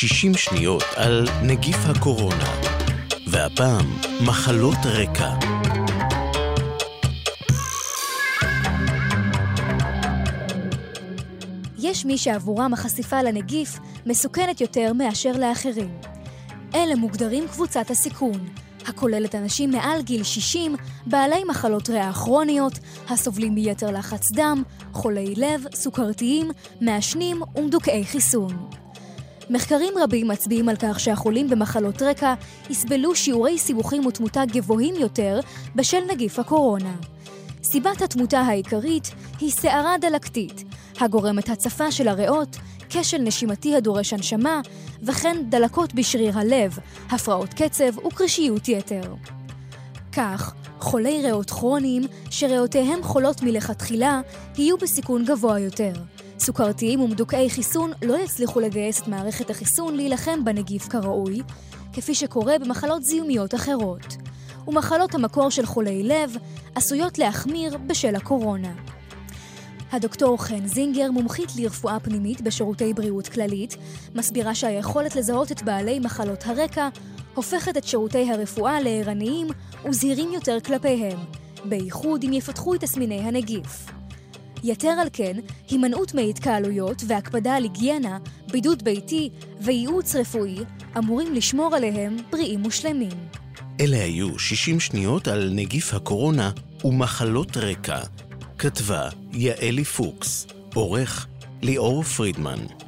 60 שניות על נגיף הקורונה. והפעם, מחלות רקע. יש מי שעבורם החשיפה לנגיף מסוכנת יותר מאשר לאחרים. אלה מוגדרים קבוצת הסיכון, הכוללת אנשים מעל גיל 60, בעלי מחלות ריאה כרוניות, הסובלים מיתר לחץ דם, חולי לב, סוכרתיים, מעשנים ומדוכאי חיסון. מחקרים רבים מצביעים על כך שהחולים במחלות רקע יסבלו שיעורי סיבוכים ותמותה גבוהים יותר בשל נגיף הקורונה. סיבת התמותה העיקרית היא סערה דלקתית, הגורמת הצפה של הריאות, כשל נשימתי הדורש הנשמה, וכן דלקות בשריר הלב, הפרעות קצב וקרישיות יתר. כך, חולי ריאות כרוניים, שריאותיהם חולות מלכתחילה, יהיו בסיכון גבוה יותר. סוכרתיים ומדוכאי חיסון לא יצליחו לגייס את מערכת החיסון להילחם בנגיף כראוי, כפי שקורה במחלות זיהומיות אחרות. ומחלות המקור של חולי לב עשויות להחמיר בשל הקורונה. הדוקטור חן זינגר, מומחית לרפואה פנימית בשירותי בריאות כללית, מסבירה שהיכולת לזהות את בעלי מחלות הרקע הופכת את שירותי הרפואה לערניים וזהירים יותר כלפיהם, בייחוד אם יפתחו את תסמיני הנגיף. יתר על כן, הימנעות מהתקהלויות והקפדה על היגיינה, בידוד ביתי וייעוץ רפואי אמורים לשמור עליהם בריאים ושלמים. אלה היו 60 שניות על נגיף הקורונה ומחלות רקע. כתבה יעלי פוקס, עורך ליאור פרידמן.